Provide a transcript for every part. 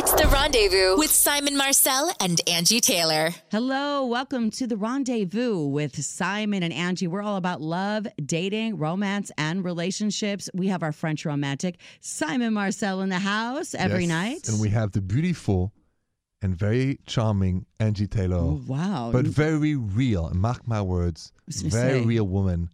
It's the rendezvous with Simon Marcel and Angie Taylor. Hello, welcome to the rendezvous with Simon and Angie. We're all about love, dating, romance, and relationships. We have our French romantic Simon Marcel in the house every Yes, night. And we have the beautiful and very charming Angie Taylor. Oh, wow. But very real, and mark my words, very say. real woman.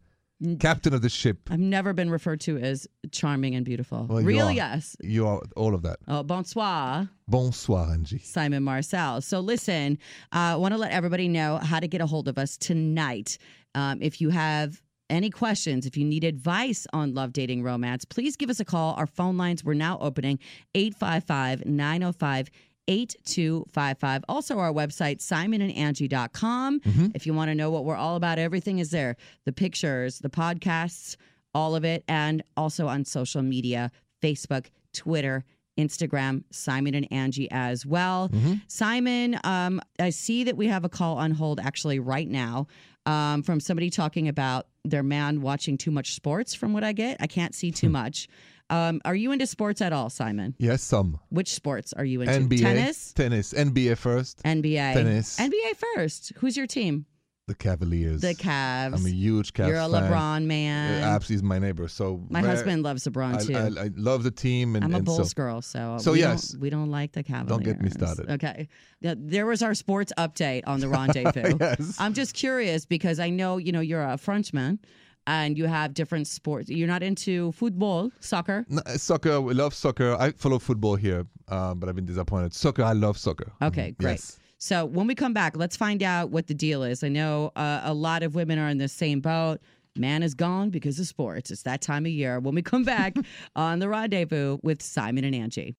Captain of the ship. I've never been referred to as charming and beautiful. Well, Real, are. yes. You are all of that. Oh, bonsoir. Bonsoir, Angie. Simon Marcel. So, listen, uh, I want to let everybody know how to get a hold of us tonight. Um, if you have any questions, if you need advice on love, dating, romance, please give us a call. Our phone lines, we're now opening 855 905 8255. Also, our website, simonandangie.com. If you want to know what we're all about, everything is there the pictures, the podcasts, all of it, and also on social media Facebook, Twitter, Instagram, Simon and Angie as well. Simon, um, I see that we have a call on hold actually right now um, from somebody talking about their man watching too much sports, from what I get. I can't see too much. Um, are you into sports at all, Simon? Yes, some. Which sports are you into? NBA. Tennis? Tennis. NBA first. NBA. Tennis. NBA first. Who's your team? The Cavaliers. The Cavs. I'm a huge Cavs You're a fan. LeBron man. Uh, Absolutely, is my neighbor. So My very- husband loves LeBron I, too. I, I love the team, and, I'm a and Bulls so, girl, so, So we yes. don't, we don't like the Cavaliers. Don't get me started. Okay, there was our sports update on the rendezvous. Yes. I'm just curious because I know you know you're a Frenchman, and you have different sports. You're not into football, soccer. No, uh, soccer. We love soccer. I follow football here, um, but I've been disappointed. Soccer. I love soccer. Okay, Mhm. great. Yes. So when we come back, let's find out what the deal is. I know uh, a lot of women are in the same boat. Man is gone because of sports. It's that time of year. When we come back on the rendezvous with Simon and Angie.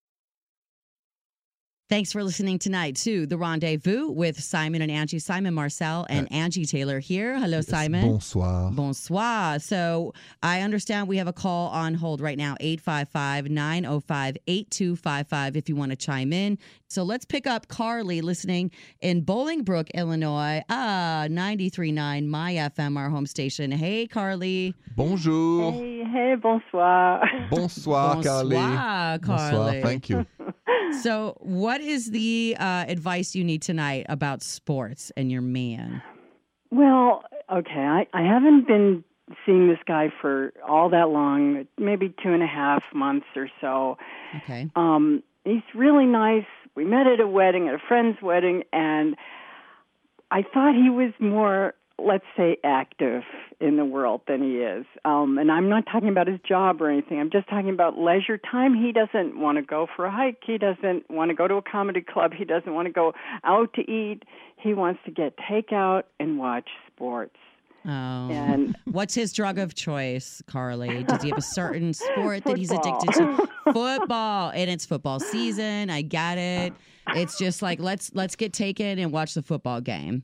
Thanks for listening tonight to the rendezvous with Simon and Angie. Simon Marcel and Angie Taylor here. Hello, Simon. Bonsoir. Bonsoir. So I understand we have a call on hold right now, 855 905 8255, if you want to chime in. So let's pick up Carly listening in Bolingbrook, Illinois. Ah, 93.9 My FM, our home station. Hey, Carly. Bonjour. Hey, hey, bonsoir. Bonsoir, Carly. Bonsoir, Bonsoir. Carly. Thank you. So, what is the uh, advice you need tonight about sports and your man? Well, okay, I, I haven't been seeing this guy for all that long, maybe two and a half months or so. Okay. Um, he's really nice. We met at a wedding, at a friend's wedding, and I thought he was more, let's say, active in the world than he is. Um, and I'm not talking about his job or anything. I'm just talking about leisure time. He doesn't want to go for a hike. He doesn't want to go to a comedy club. He doesn't want to go out to eat. He wants to get takeout and watch sports. Oh. And What's his drug of choice, Carly? Does he have a certain sport that he's addicted to? football, and it's football season. I get it. It's just like let's let's get taken and watch the football game.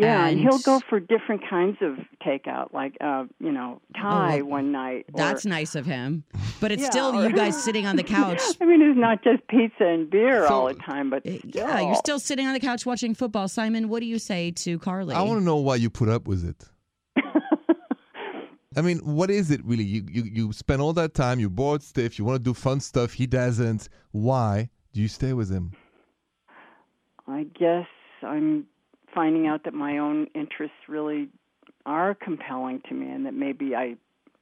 Yeah, and, And- he'll go for different kinds of takeout, like uh, you know, Thai Oh, one night. or- That's nice of him, but it's Yeah, still or- you guys sitting on the couch. I mean, it's not just pizza and beer So- all the time, but Uh, still. Yeah, you're still sitting on the couch watching football. Simon, what do you say to Carly? I want to know why you put up with it. I mean, what is it really? You, you you spend all that time, you're bored stiff, you want to do fun stuff, he doesn't. Why do you stay with him? I guess I'm finding out that my own interests really are compelling to me, and that maybe I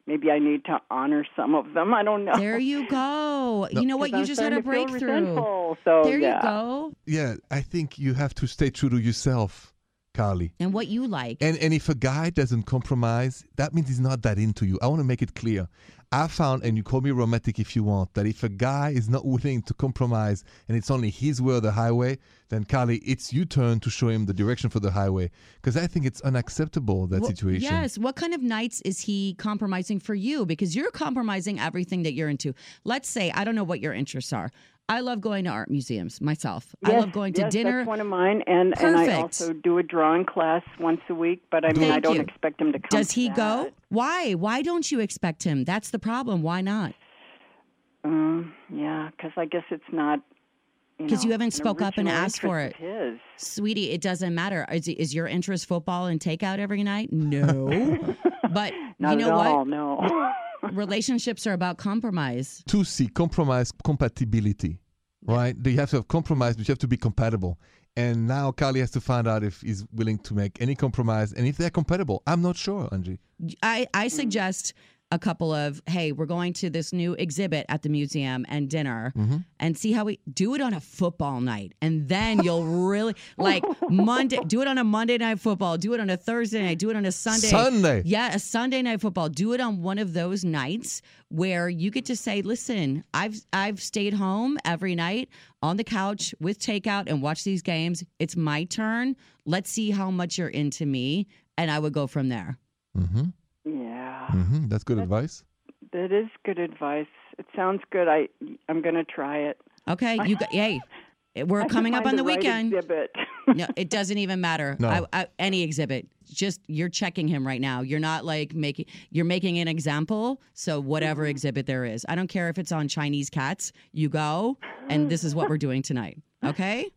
maybe I need to honor some of them. I don't know. there you go. You know what? You I'm just had a breakthrough. So There yeah. you go. Yeah, I think you have to stay true to yourself, Carly. And what you like. And and if a guy doesn't compromise, that means he's not that into you. I want to make it clear. I found, and you call me romantic if you want, that if a guy is not willing to compromise and it's only his way or the highway, then Carly, it's your turn to show him the direction for the highway. Because I think it's unacceptable that Well, situation. Yes. What kind of nights is he compromising for you? Because you're compromising everything that you're into. Let's say, I don't know what your interests are. I love going to art museums myself. I love going to yes, dinner. That's one of mine, and and I also do a drawing class once a week. But I mean, I don't you. expect him to come. Does he go? Why? Why don't you expect him? That's the problem. Why not? Um, yeah, because I guess it's not. Because you know, haven't spoke up and asked for it, His. Sweetie, it doesn't matter. Is, is your interest football and takeout every night? No. but Not you know at what? all. No. Relationships are about compromise. To see compromise compatibility. right? You have to have compromise, but you have to be compatible. And now Carly has to find out if he's willing to make any compromise and if they're compatible. I'm not sure, Angie. I, I suggest a couple of hey we're going to this new exhibit at the museum and dinner and see how we do it on a football night. And then you'll really like monday do it on a monday night football do it on a thursday night do it on a sunday. Sunday. yeah a sunday night football. Do it on one of those nights where you get to say listen i've i've stayed home every night on the couch with takeout and watch these games. It's my turn. Let's see how much you're into me. And i would go from there. Mm-hmm. Yeah, Mm-hmm. That's good advice. that is good advice. It sounds good. I I'm going to try it. Okay, you got hey. We're I coming up find on the right weekend. Exhibit. no, it doesn't even matter. No. I, I, any exhibit, just you're checking him right now. You're not like making. You're making an example. So whatever Mm-hmm. exhibit there is, I don't care if it's on Chinese cats. You go, and this is what we're doing tonight. Okay.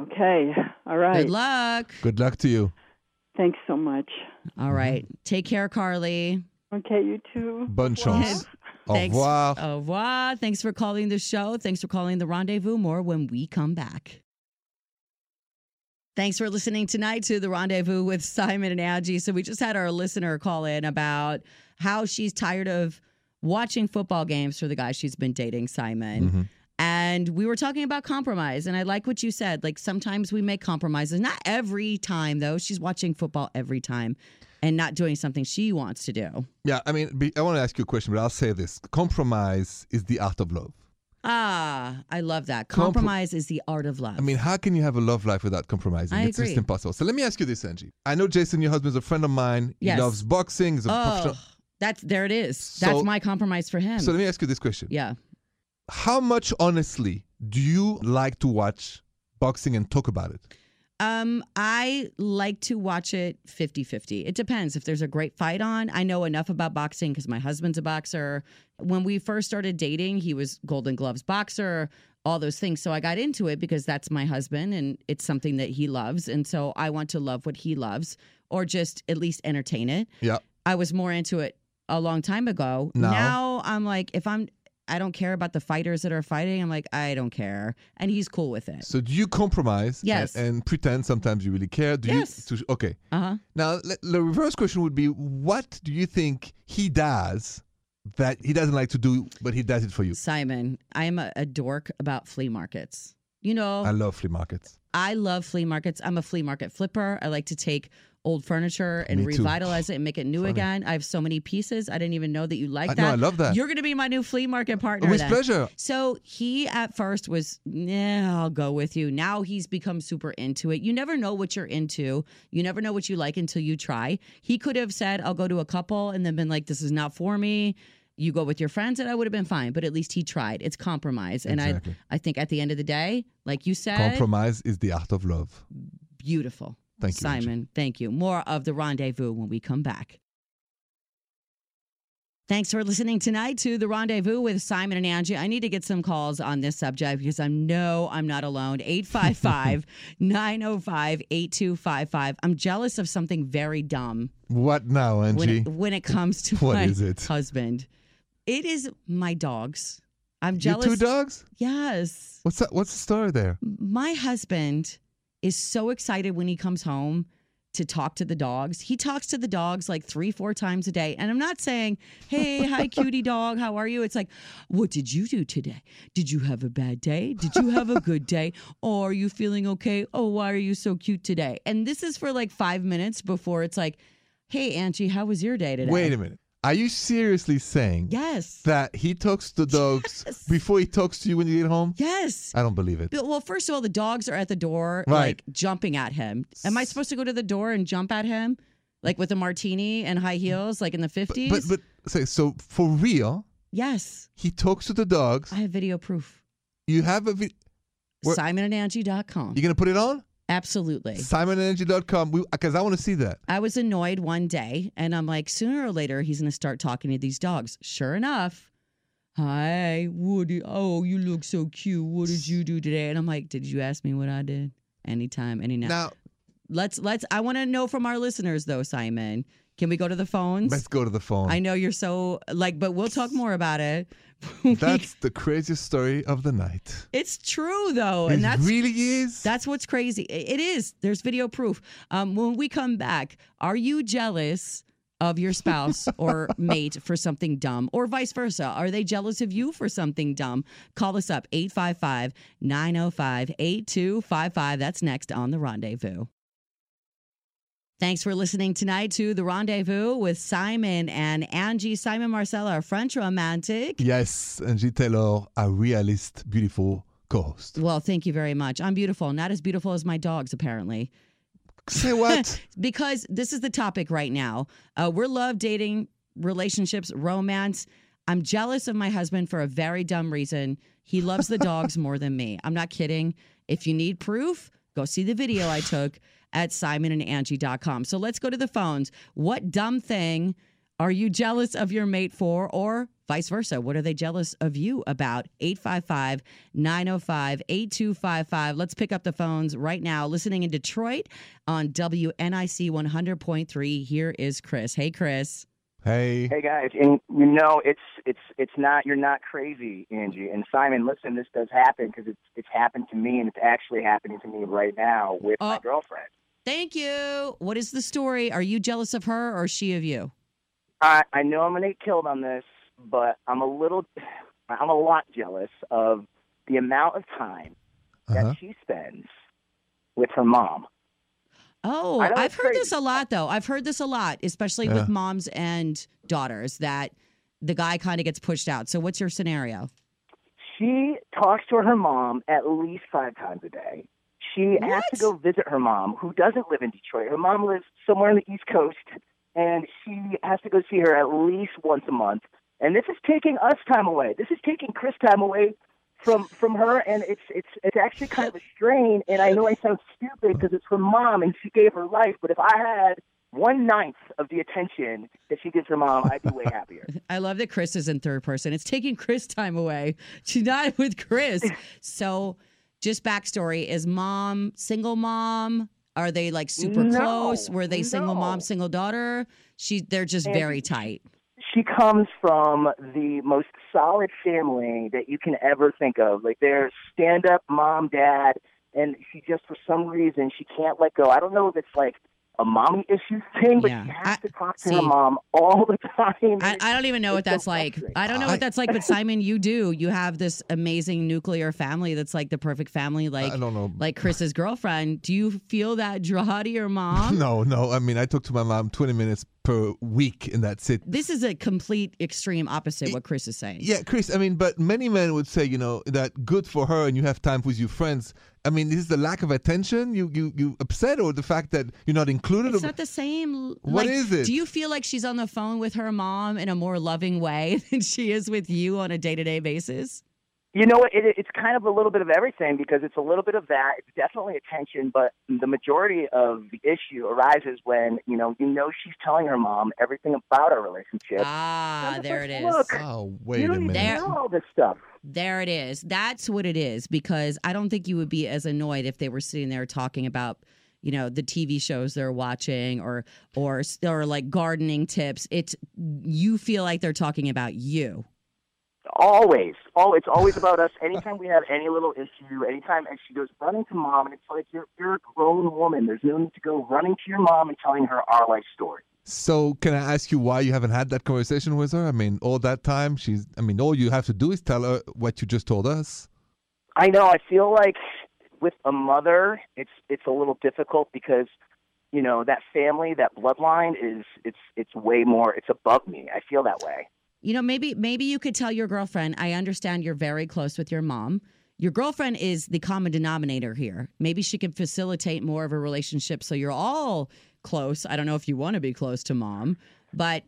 okay. All right. Good luck. Good luck to you. Thanks so much. All right. Take care, Carly. Okay, you too. Bonne chance. Au Thanks. revoir. Au revoir. Thanks for calling the show. Thanks for calling the rendezvous. More when we come back. Thanks for listening tonight to the rendezvous with Simon and Angie. So, we just had our listener call in about how she's tired of watching football games for the guy she's been dating, Simon. Mm-hmm. And we were talking about compromise. And I like what you said. Like sometimes we make compromises. Not every time, though. She's watching football every time and not doing something she wants to do. Yeah, I mean, I want to ask you a question, but I'll say this: compromise is the art of love. Ah, I love that. Compro- Compromise is the art of love. I mean, how can you have a love life without compromising? I it's just impossible. So let me ask you this, Angie. I know Jason, your husband's a friend of mine. Yes. He loves boxing. He's a oh, professional. that's there it is. So- that's my compromise for him. So let me ask you this question: yeah. How much, honestly, do you like to watch boxing and talk about it? Um, I like to watch it 50-50. It depends if there's a great fight on. I know enough about boxing because my husband's a boxer. When we first started dating, he was Golden Gloves boxer, all those things. So I got into it because that's my husband and it's something that he loves. And so I want to love what he loves or just at least entertain it. Yeah. I was more into it a long time ago. Now? now I'm like, if I'm I don't care about the fighters that are fighting. I'm like, I don't care. And he's cool with it. So do you compromise? Yes. And, and pretend sometimes you really care? Do Yes. you? To, okay. Uh huh. Now le- the reverse question would be: What do you think he does that he doesn't like to do, but he does it for you? Simon, I am a, a dork about flea markets. You know, I love flea markets. I love flea markets. I'm a flea market flipper. I like to take old furniture and Me too. revitalize it and make it new Funny. again. I have so many pieces. I didn't even know that you like I- that. no, I love that. You're going to be my new flea market partner. With then. pleasure. So he at first was, yeah, I'll go with you. Now he's become super into it. You never know what you're into. You never know what you like until you try. He could have said, I'll go to a couple and then been like, this is not for me. You go with your friends, and I would have been fine. But at least he tried. It's compromise. And Exactly. I I think at the end of the day, like you said, Compromise is the art of love. beautiful. Thank you, Angie. Simon. Thank you. More of the rendezvous when we come back. Thanks for listening tonight to the rendezvous with Simon and Angie. I need to get some calls on this subject because I know I'm not alone. 855 905 8255. I'm jealous of something very dumb What now, when Angie? it, when it comes to What my is it? husband. It is my dogs. I'm jealous. two dogs? Yes What's that? What's the story there? my husband is so excited when he comes home to talk to the dogs. He talks to the dogs like three, four times a day. And I'm not saying, hey, hi, cutie dog, how are you? It's like, what did you do today? Did you have a bad day? Did you have a good day? Or are you feeling okay? Oh, why are you so cute today? And this is for like five minutes before it's like, hey, Angie, how was your day today? Wait a minute. Are you seriously saying Yes. that he talks to dogs Yes. before he talks to you when you get home? yes. I don't believe it. Well, first of all, the dogs are at the door, Right. like jumping at him. Am I supposed to go to the door and jump at him, like with a martini and high heels, like in the fifties? But but say so for real. yes, He talks to the dogs. I have video proof. You have a. Vi- Where- SimonandAngie.com. you gonna put it on? Absolutely. SimonandAngie.com. Because I want to see that. I was annoyed one day, and I'm like, sooner or later, he's going to start talking to these dogs. Sure enough. Hi, Woody. oh, you look so cute. What did you do today? And I'm like, did you ask me what I did? Anytime, any now. Now, let's let's i want to know from our listeners though simon Can we go to the phones? Let's go to the phone. I know you're so like, but we'll talk more about it. That's the craziest story of the night. it's true though, it and that's really is. that's what's crazy. It is. There's video proof. Um, when we come back, are you jealous of your spouse or mate for something dumb, or vice versa? Are they jealous of you for something dumb? Call us up 855 905 8255. That's next on the rendezvous. Thanks for listening tonight to The Rendezvous with Simon and Angie. Simon Marcella, a French romantic. yes, Angie Taylor, a realist, beautiful co-host. Well, thank you very much. I'm beautiful. Not as beautiful as my dogs, apparently. Say what? because this is the topic right now. Uh, we're love dating, relationships, romance. I'm jealous of my husband for a very dumb reason. He loves the dogs more than me. I'm not kidding. If you need proof, go see the video I took at simonandangie.com. So let's go to the phones. What dumb thing are you jealous of your mate for, or vice versa? What are they jealous of you about? 855 905 8255. Let's pick up the phones right now. Listening in Detroit on WNIC 100.3. Here is Chris. Hey, Chris. Hey. Hey guys, and you know it's it's it's not you're not crazy, Angie and Simon. Listen, this does happen because it's it's happened to me, and it's actually happening to me right now with my Oh. girlfriend. Thank you. What is the story? Are you jealous of her or she of you? I I know I'm gonna get killed on this, but I'm a little, I'm a lot jealous of the amount of time that Uh-huh. she spends with her mom. Oh, I know I've it's heard this a lot, though. I've heard this a lot, especially Yeah. with moms and daughters, that the guy kind of gets pushed out. So, what's your scenario? She talks to her mom at least five times a day. She has to go visit her mom, who doesn't live in Detroit. Her mom lives somewhere on the East Coast, and she has to go see her at least once a month. And this is taking us time away. This is taking Chris time away from from her, and it's it's it's actually kind of a strain. And I know I sound stupid because it's her mom, and she gave her life. But if I had one ninth of the attention that she gives her mom, I'd be way happier. I love that Chris is in third person. It's taking Chris time away. She's not with Chris. So, just backstory is mom single mom? Are they like super No, close? Were they single no. mom, single daughter? She they're just And very tight. She comes from the most solid family that you can ever think of. Like they're stand up mom, dad, and she just for some reason she can't let go. I don't know if it's like a mommy issues thing, but Yeah. she has I- to talk to see. her mom all the time. I, I don't even know what It's so that's like. I don't know I- what that's like, but Simon, you do. You have this amazing nuclear family that's like the perfect family, like I don't know. like Chris's girlfriend. Do you feel that draw to your mom? no, no. I mean, I talk to my mom 20 minutes per week, and that's it. This is a complete extreme opposite what Chris is saying. Yeah, Chris. I mean, but many men would say, you know, that good for her, and you have time with your friends. I mean, is the lack of attention you you you upset, or the fact that you're not included? It's not the same. What like, is it? Do you feel like she's on the phone with her mom in a more loving way than she is with you on a day to day basis? You know what? It, it's kind of a little bit of everything because it's a little bit of that. It's definitely attention, but the majority of the issue arises when you know you know she's telling her mom everything about our relationship. Ah, there it like, is. Look, oh, wait you don't even minute. There- know all this stuff. There it is. That's what it is because I don't think you would be as annoyed if they were sitting there talking about, you know, the TV shows they're watching or or or like gardening tips. It's you feel like they're talking about you. Always. Oh, it's always about us. Anytime we have any little issue, anytime and she goes running to mom, and it's like you're you're a grown woman. There's no need to go running to your mom and telling her our life story. So, can I ask you why you haven't had that conversation with her? I mean, all that time, she's. I mean, all you have to do is tell her what you just told us. I know. I feel like with a mother, it's it's a little difficult because you know that family, that bloodline is it's it's way more. It's above me. I feel that way. You know, maybe maybe you could tell your girlfriend, I understand you're very close with your mom. Your girlfriend is the common denominator here. Maybe she can facilitate more of a relationship so you're all close. I don't know if you want to be close to mom, but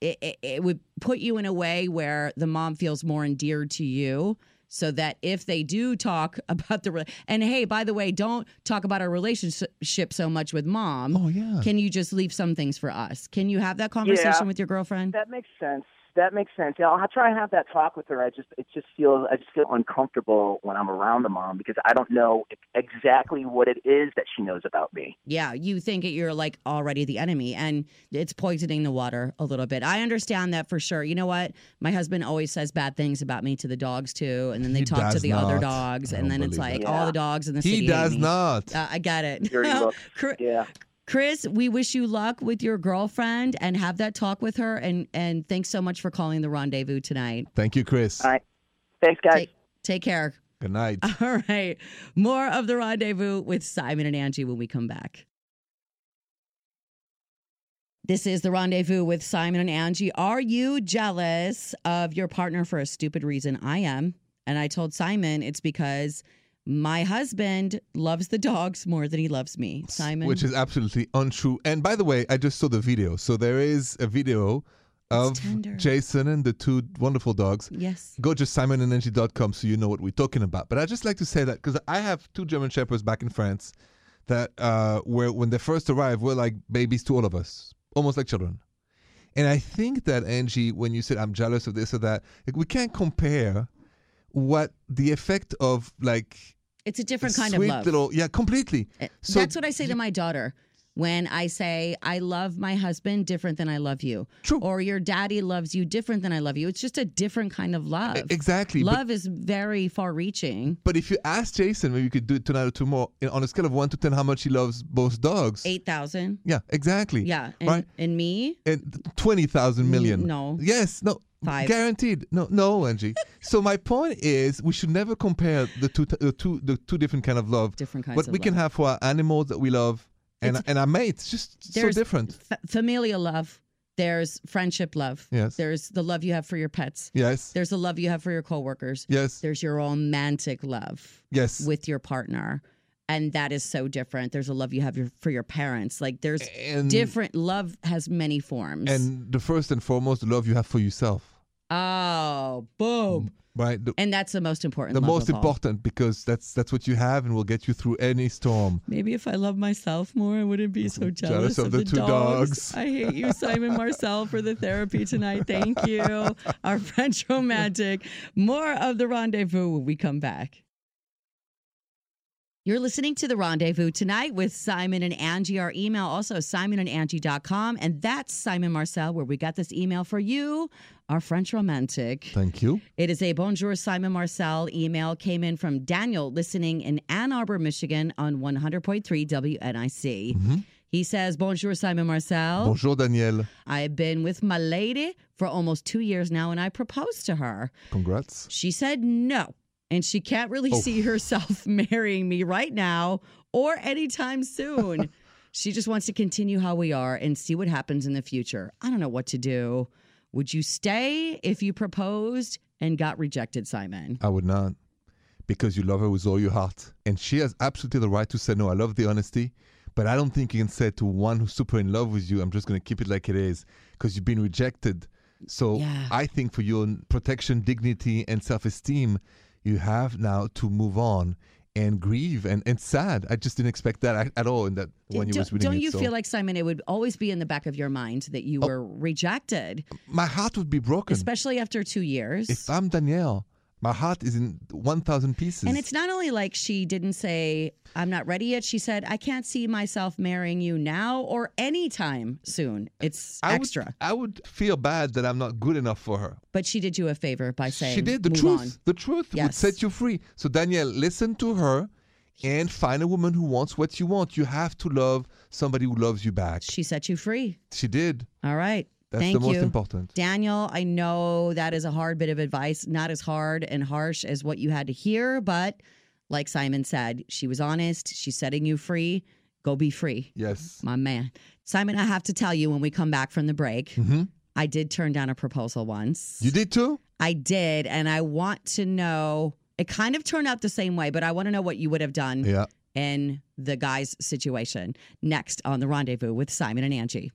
it, it, it would put you in a way where the mom feels more endeared to you so that if they do talk about the and hey by the way don't talk about our relationship so much with mom Oh yeah. can you just leave some things for us can you have that conversation Yeah. with your girlfriend That makes sense. That makes sense. Yeah, I'll try and have that talk with her. I just it just feels I just feel uncomfortable when I'm around the mom because I don't know exactly what it is that she knows about me. Yeah, you think that you're like already the enemy and it's poisoning the water a little bit. I understand that for sure. You know what? My husband always says bad things about me to the dogs too, and then they He talk to does the other dogs, I and then it's like it. all Yeah. the dogs in the city. He does not. Uh, I get it. Dirty look. Yeah. Chris, we wish you luck with your girlfriend and have that talk with her. And and thanks so much for calling the rendezvous tonight. Thank you, Chris. All right. Thanks, guys. Take, take care. Good night. All right. More of the rendezvous with Simon and Angie when we come back. This is the rendezvous with Simon and Angie. Are you jealous of your partner for a stupid reason? I am. And I told Simon it's because my husband loves the dogs more than he loves me. Simon. Which is absolutely untrue. And by the way, I just saw the video. So there is a video of. Jason and the two wonderful dogs. yes. Go to simonandangie.com so you know what we're talking about. But I just like to say that because I have two German Shepherds back in France that uh, were, when they first arrived, were like babies to all of us, almost like children. And I think that, Angie, when you said, I'm jealous of this or that, like, we can't compare what the effect of like It's a different kind of sweet love. little, yeah, completely. Uh, So That's what I say to my daughter when I say I love my husband different than I love you. True. Or your daddy loves you different than I love you. It's just a different kind of love. Exactly. But, Love is very far reaching. but if you ask Jason, maybe you could do it tonight or tomorrow, on a scale of one to 10, how much he loves both dogs. 8,000. Yeah, exactly. Yeah. And, Right? and me, And 20,000 million. no. Yes, no. Five. Guaranteed. No, no, Angie. so my point is, we should never compare the two, the two, the two different kind of love. different kinds What we can have for our animals that we love and It's- and our mates, just so different. F- familial love. There's friendship love. Yes. There's the love you have for your pets. Yes. There's the love you have for your coworkers. Yes. There's your romantic love. Yes. with your partner and that is so different there's a love you have your, for your parents like there's and different love has many forms and the first and foremost, the love you have for yourself, oh boom mm, right? The, and that's the most important the most of important because that's that's what you have and will get you through any storm. maybe if i love myself more i wouldn't be so jealous, Jealous of the two dogs. i hate you simon marcel for the therapy tonight thank you our french romantic more of the rendezvous when we come back You're listening to The Rendezvous tonight with Simon and Angie. Our email also simonandangie.com. And that's Simon Marcel, where we got this email for you, our French romantic. Thank you. It is a Bonjour Simon Marcel email. Came in from Daniel, listening in Ann Arbor, Michigan on 100.3 WNIC. Mhm. He says, Bonjour Simon Marcel. Bonjour, Daniel. I've been with my lady for almost two years now, and I proposed to her. Congrats. She said no. And she can't really Oh. see herself marrying me right now or anytime soon. she just wants to continue how we are and see what happens in the future. I don't know what to do. Would you stay if you proposed and got rejected, Simon? I would not. Because you love her with all your heart. And she has absolutely the right to say no. I love the honesty. But I don't think you can say to one who's super in love with you, I'm just going to keep it like it is because you've been rejected. So Yeah. I think for your protection, dignity, and self esteem, you have now to move on and grieve and, and sad. I just didn't expect that at- all in that when you don't, was reading don't it. you so feel like, Simon, it would always be in the back of your mind that you Oh. were rejected, my heart would be broken. especially after two years? if I'm Danielle, my heart is in 1,000 pieces. And it's not only like she didn't say, I'm not ready yet. She said, I can't see myself marrying you now or anytime soon. It's I extra. Would, I would feel bad that I'm not good enough for her. But she did you a favor by saying, she did the "Move truth. on." The truth would Yes. set you free. So Danielle, listen to her and find a woman who wants what you want. You have to love somebody who loves you back. She set you free. She did. All right. That's Thank the most you. important. Daniel, I know that is a hard bit of advice, not as hard and harsh as what you had to hear, but like Simon said, she was honest. She's setting you free. Go be free, Yes. my man. Simon, I have to tell you when we come back from the break, hmm I did turn down a proposal once. You did too? I did, and I want to know. It kind of turned out the same way, but I want to know what you would have done Yeah. in the guy's situation. Next on the rendezvous with Simon and Angie.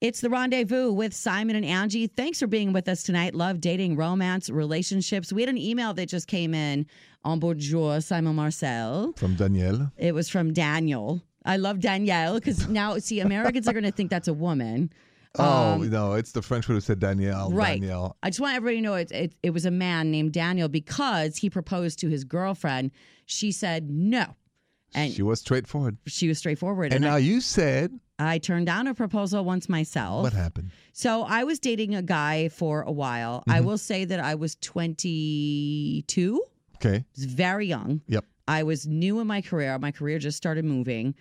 It's the rendezvous with Simon and Angie. Thanks for being with us tonight. Love dating, romance, relationships. We had an email that just came in on Bonjour, Simon Marcel. From Danielle. It was from Daniel. I love Danielle because now, see, Americans are going to think that's a woman. Oh Um, no, it's the French word who said Danielle. Right. Danielle. I just want everybody to know it, it, it was a man named Daniel because he proposed to his girlfriend. She said no. And she was straightforward. she was straightforward. And And, now you said I, turned down a proposal once myself. what happened? So I was dating a guy for a while. Mm-hmm. I will say that I was 22. Okay. I was very young. Yep. I was new in my career. My career just started moving.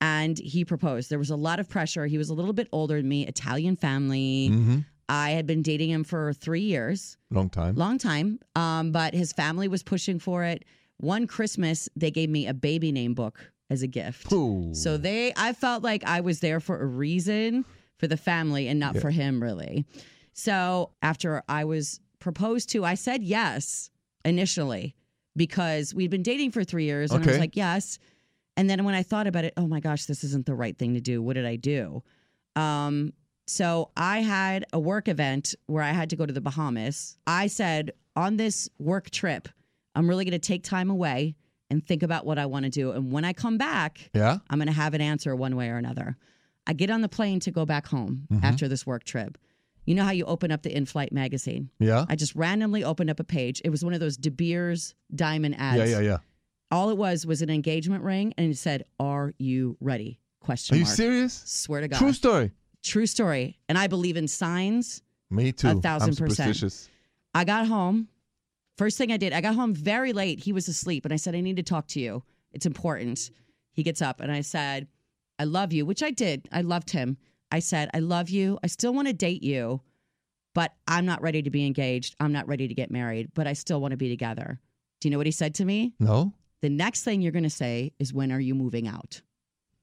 And he proposed. There was a lot of pressure. He was a little bit older than me, Italian family. Mm-hmm. I had been dating him for three years, Long time. long time. Um, but his family was pushing for it. One Christmas, they gave me a baby name book as a gift. Ooh. So they, I felt like I was there for a reason for the family and not Yeah. for him, really. So after I was proposed to, I said yes initially because we'd been dating for three years, and I was like yes. And then when I thought about it, oh my gosh, this isn't the right thing to do. What did I do? Um, so I had a work event where I had to go to the Bahamas. I said on this work trip, I'm really going to take time away and think about what I want to do. And when I come back, yeah. I'm going to have an answer one way or another. I get on the plane to go back home Mm-hmm. after this work trip. You know how you open up the in flight magazine? Yeah. I just randomly opened up a page. It was one of those De Beers diamond ads. Yeah. Yeah. Yeah. All it was was an engagement ring and it said, Are you ready? Question Are you mark. serious? Swear to God. True story. True story. And I believe in signs. Me too. A thousand I'm percent. I got home. First thing I did, I got home very late. He was asleep, and I said, I need to talk to you. It's important. He gets up, and I said, I love you, which I did. I loved him. I said, I love you. I still want to date you, but I'm not ready to be engaged. I'm not ready to get married, but I still want to be together. Do you know what he said to me? No. The next thing you're going to say is, When are you moving out?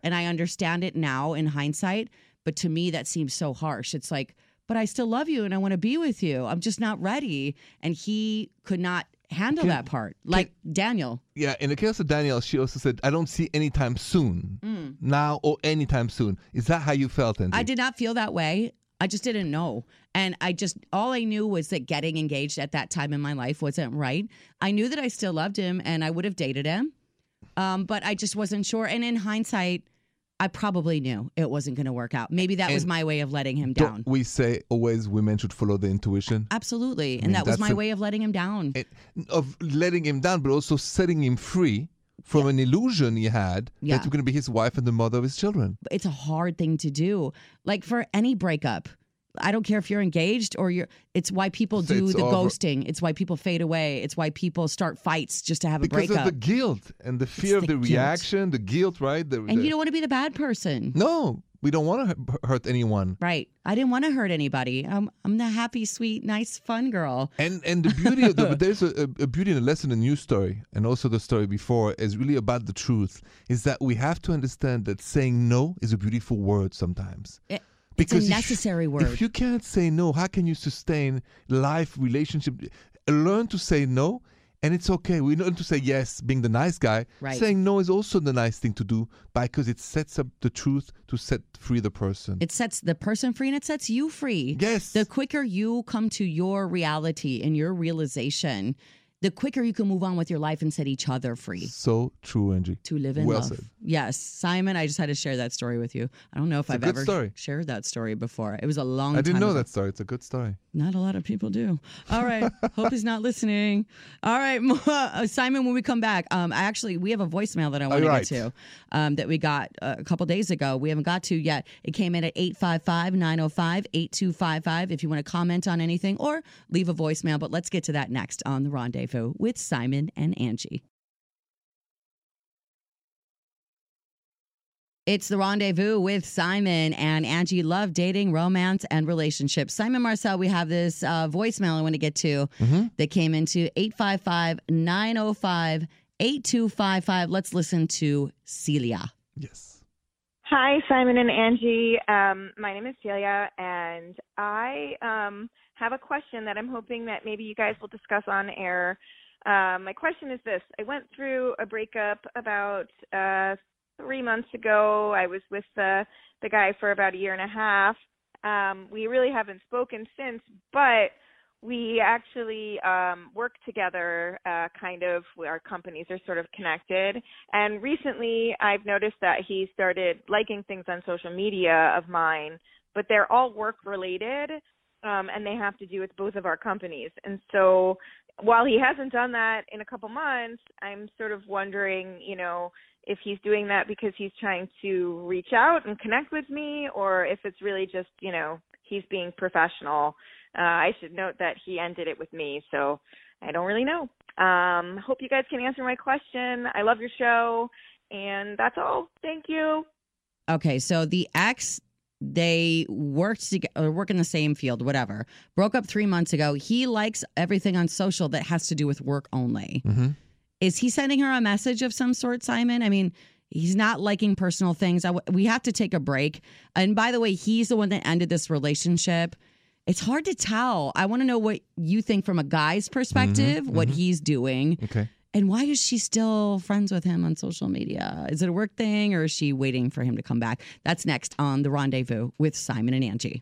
And I understand it now in hindsight, but to me, that seems so harsh. It's like, but I still love you and I want to be with you. I'm just not ready. And he could not handle Can- that part, like Daniel. Yeah. In the case of Danielle, she also said, "I don't see anytime soon, Mm. now or anytime soon." Is that how you felt, Andy? I did not feel that way. I just didn't know. And I just, all I knew was that getting engaged at that time in my life wasn't right. I knew that I still loved him and I would have dated him. Um, but I just wasn't sure. And in hindsight, I probably knew it wasn't going to work out. Maybe that was my way of letting him down. We say always women should follow the intuition? Absolutely. And mean, that was my a- way of letting him down. it, of letting him down, but also setting him free from an illusion he had Yeah. that you're going to be his wife and the mother of his children. it's a hard thing to do. Like for any breakup, I don't care if you're engaged or you're. It's why people do It's the over. ghosting. It's why people fade away. It's why people start fights just to have a Because breakup. of the guilt and the fear of the the, reaction, the guilt, right? The, and the- you don't want to be the bad person. no, we don't want to hurt anyone. Right. I didn't want to hurt anybody. I'm I'm the happy, sweet, nice, fun girl. And and the beauty of the but there's a, a, a beauty in the lesson in your story and also the story before is really about the truth. Is that we have to understand that saying no is a beautiful word sometimes. It- it's a if necessary word. If you can't say no, how can you sustain life, relationship? Learn to say no, and it's okay. We learn to say yes, being the nice guy. Right. Saying no is also the nice thing to do because it sets up the truth to set free the person. It sets the person free and it sets you free. yes. The quicker you come to your reality and your realization, the quicker you can move on with your life and set each other free. so true, Angie. to live in Well love. said. Yes, Simon. I just had to share that story with you. I don't know if I've ever story. shared that story before. It was a long. I didn't know ago. that story. It's a good story. Not a lot of people do. All right. Hope he's not listening. All right, uh, Simon. When we come back, um, I actually we have a voicemail that I want to right. get to, um, that we got uh, a couple days ago. We haven't got to yet. It came in at 855-905-8255 If you want to comment on anything or leave a voicemail, but let's get to that next on the Rendezvous with Simon and Angie. It's the rendezvous with Simon and Angie. Love dating, romance, and relationships. Simon Marcel, we have this uh, voicemail I want to get to that came into 855 905 8255. Let's listen to Celia. Yes. Hi, Simon and Angie. Um, my name is Celia, and I um, have a question that I'm hoping that maybe you guys will discuss on air. Um, my question is this: I went through a breakup about uh, three months ago. I was with the the guy for about a year and a half. Um, we really haven't spoken since, but we actually um, work together. Uh, kind of, our companies are sort of connected. And recently, I've noticed that he started liking things on social media of mine but they're all work related, um, and they have to do with both of our companies. And so, while he hasn't done that in a couple months, I'm sort of wondering, you know, if he's doing that because he's trying to reach out and connect with me, or if it's really just, you know, he's being professional. Uh, I should note that he ended it with me, so I don't really know. Um, hope you guys can answer my question. I love your show, and that's all. Thank you. Okay, so the ex they worked together, work in the same field, whatever. Broke up three months ago. He likes everything on social that has to do with work only. Mm-hmm. Is he sending her a message of some sort, Simon? I mean, he's not liking personal things. I w- we have to take a break. And by the way, he's the one that ended this relationship. It's hard to tell. I want to know what you think from a guy's perspective, mm-hmm, what mm-hmm. he's doing. Okay. And why is she still friends with him on social media? Is it a work thing or is she waiting for him to come back? That's next on The Rendezvous with Simon and Angie.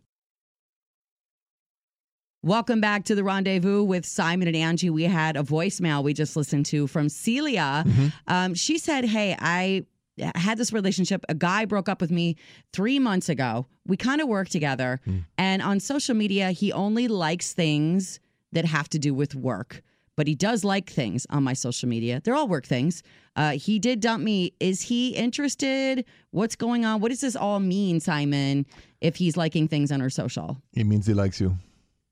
Welcome back to The Rendezvous with Simon and Angie. We had a voicemail we just listened to from Celia. Um, she said, Hey, I had this relationship. A guy broke up with me three months ago. We kind of work together. And on social media, he only likes things that have to do with work but he does like things on my social media. They're all work things. Uh, he did dump me. Is he interested? What's going on? What does this all mean, Simon, if he's liking things on her social? It means he likes you.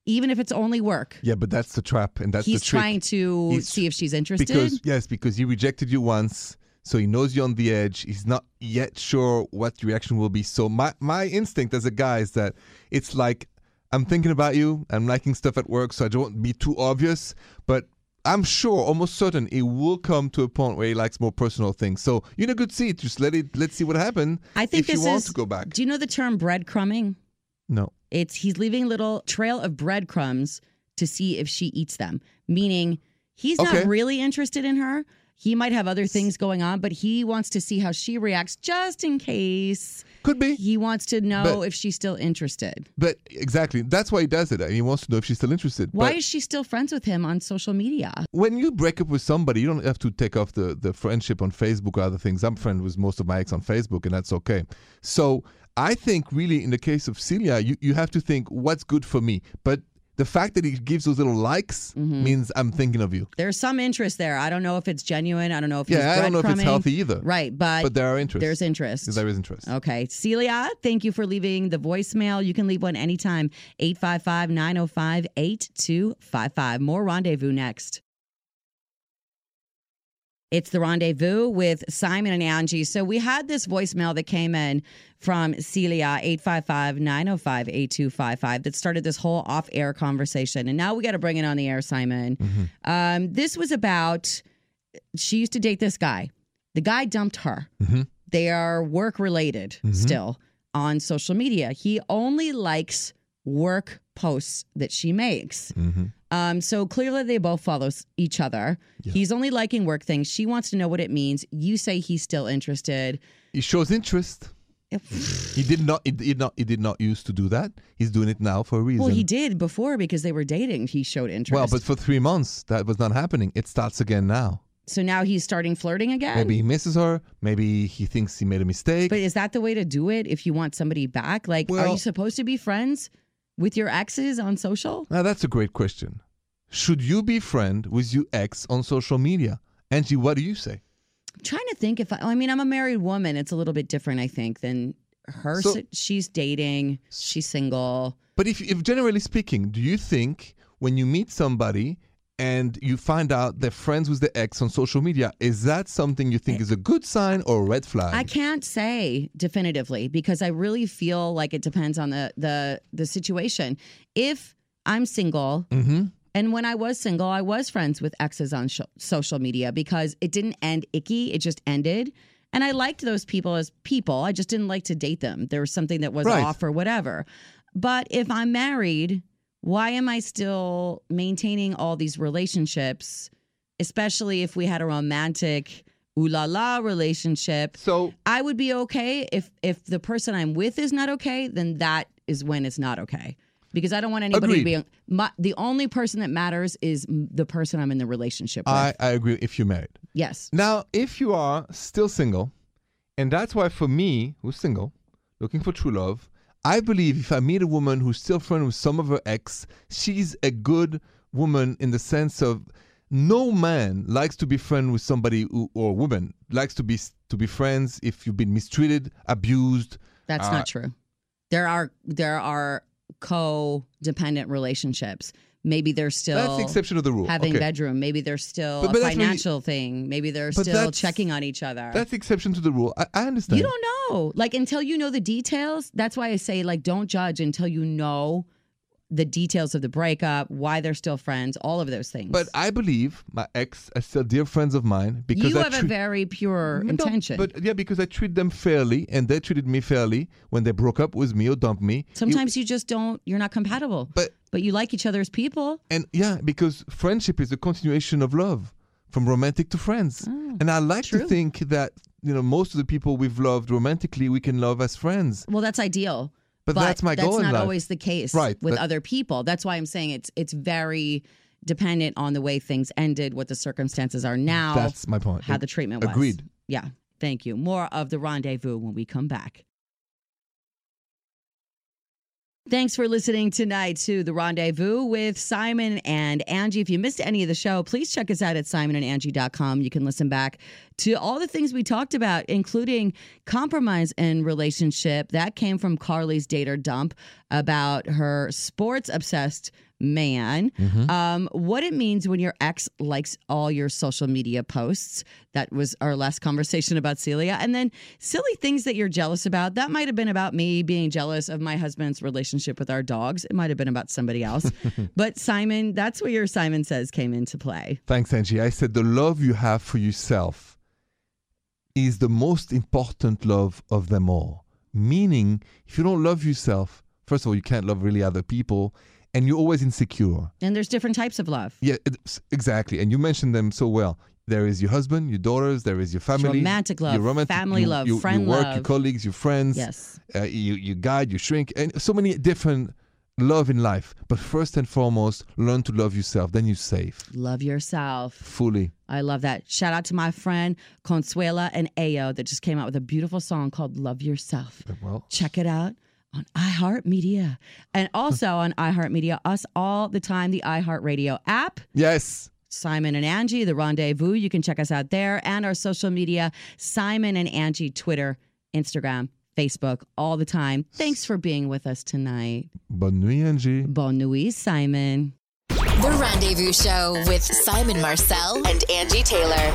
Even if it's only work. Yeah, but that's the trap, and that's he's the trick. trying to He's- see if she's interested. Because yes, because he rejected you once, so he knows you're on the edge. He's not yet sure what the reaction will be. So my my instinct as a guy is that it's like I'm thinking about you. I'm liking stuff at work, so I don't want to be too obvious. But I'm sure, almost certain, it will come to a point where he likes more personal things. So you're in a good seat. Just let it. Let's see what happens. I think if this you want is. to go back. Do you know the term breadcrumbing? No. It's he's leaving a little trail of breadcrumbs to see if she eats them. Meaning he's Okay. not really interested in her. He might have other things going on, but he wants to see how she reacts just in case. Could be. He wants to know But- if she's still interested. But exactly, that's why he does it. He wants to know if she's still interested. Why But is she still friends with him on social media? when you break up with somebody, you don't have to take off the, the friendship on Facebook or other things. I'm friends with most of my ex on Facebook, and that's okay. So I think really in the case of Celia, you, you have to think what's good for me. But the fact that he gives those little likes Mm-hmm. means I'm thinking of you. There's some interest there. I don't know if it's genuine. I don't know if he's Yeah, I don't know if it's healthy either. Right, but, But there are interest. there's interest. There is interest. Okay. Celia, thank you for leaving the voicemail. You can leave one anytime. 855 905 8255. More rendezvous next. It's the rendezvous with Simon and Angie. So we had this voicemail that came in from Celia, 855 905 8255, that started this whole off air conversation. And now we got to bring it on the air, Simon. Mm-hmm. Um, this was about she used to date this guy. The guy dumped her. Mm-hmm. They are work related mm-hmm. still on social media. He only likes work posts that she makes. Um, so clearly they both follow each other. He's only liking work things. She wants to know what it means. You say he's still interested. He shows interest. He did not. He did not. He did not used to do that. He's doing it now for a reason. Well, he did before because they were dating. He showed interest. Well, but for three months that was not happening. It starts again now. so now he's starting flirting again. Maybe he misses her. Maybe he thinks he made a mistake. But is that the way to do it if you want somebody back? Like, are you supposed to be friends with your exes on social? Now that's a great question. Should you be friend with your ex on social media? Angie, what do you say? I'm trying to think if I, I mean, I'm a married woman. It's a little bit different, I think, than her. So- she's dating, she's single. But if, if generally speaking, do you think when you meet somebody and you find out they're friends with the ex on social media, is that something you think is a good sign or a red flag? I can't say definitively because I really feel like it depends on the the the situation. If I'm single, mm-hmm. and when I was single, I was friends with exes on sh- social media because it didn't end icky; it just ended. And I liked those people as people. I just didn't like to date them. There was something that was Right. off or whatever. But if I'm married, why am I still maintaining all these relationships, especially if we had a romantic ooh la la relationship? So I would be okay if if the person I'm with is not okay, then that is when it's not okay. Because I don't want anybody Agreed. to be my, the only person that matters is the person I'm in the relationship with. I, I agree if you're married. yes. Now, if you are still single, and that's why for me, who's single, looking for true love, I believe if I meet a woman who's still friends with some of her ex, she's a good woman in the sense of no man likes to be friends with somebody who, or woman likes to be to be friends if you've been mistreated, abused. That's Uh, not true. There are there are codependent relationships. Maybe they're still That's the exception of the rule. having okay. bedroom. Maybe they're still But- but really- financial thing. Maybe they're still checking on each other. That's the exception to the rule. I, I understand. You don't know. Like until you know the details. That's why I say like don't judge until you know the details of the breakup, why they're still friends, all of those things. But I believe my ex are still dear friends of mine because you I have a very pure No, intention. But yeah, because I treat them fairly and they treated me fairly when they broke up with me or dumped me. It- Sometimes you just don't. You're not compatible. But- but you like each other as people. and yeah, because friendship is a continuation of love, from romantic to friends. Oh, and I like to think that you know most of the people we've loved romantically, we can love as friends. Well, that's ideal. But that's my goal in not life. always the case Right, with other people. That's why I'm saying it's it's very dependent on the way things ended, what the circumstances are now, That's my point. how the treatment was. Agreed. Yeah. Thank you. More of the rendezvous when we come back. Thanks for listening tonight to The Rendezvous with Simon and Angie. If you missed any of the show, please check us out at simonandangie.com. You can listen back to all the things we talked about, including compromise in relationship. That came from Carly's date or dump about her sports obsessed man. Um, what it means when your ex likes all your social media posts. That was our last conversation about Celia. And then silly things that you're jealous about. That might have been about me being jealous of my husband's relationship with our dogs. It might have been about somebody else. but Simon, that's where your Simon says came into play. Thanks, Angie. I said the love you have for yourself is the most important love of them all. Meaning, if you don't love yourself, first of all, you can't love really other people, and you're always insecure. And there's different types of love. Yeah, exactly. And you mentioned them so well. There is your husband, your daughters, there is your family, romantic love, your romantic, family you- love, you, friend your work, your colleagues, your friends, Yes. uh, you, you guide, you shrink, and so many different love in life. But first and foremost, learn to love yourself. Then you're safe Love yourself. fully. I love that. Shout out to my friend Consuela and Ayo that just came out with a beautiful song called Love Yourself. Well, Check it out on iHeartMedia. And also on iHeartMedia, us all the time, the iHeartRadio app. yes. Simon and Angie, the rendezvous. You can check us out there and our social media, Simon and Angie, Twitter, Instagram, Facebook, all the time. Thanks for being with us tonight. Bonne nuit, Angie. Bonne nuit, Simon. The Rendezvous Show with Simon Marcel and Angie Taylor.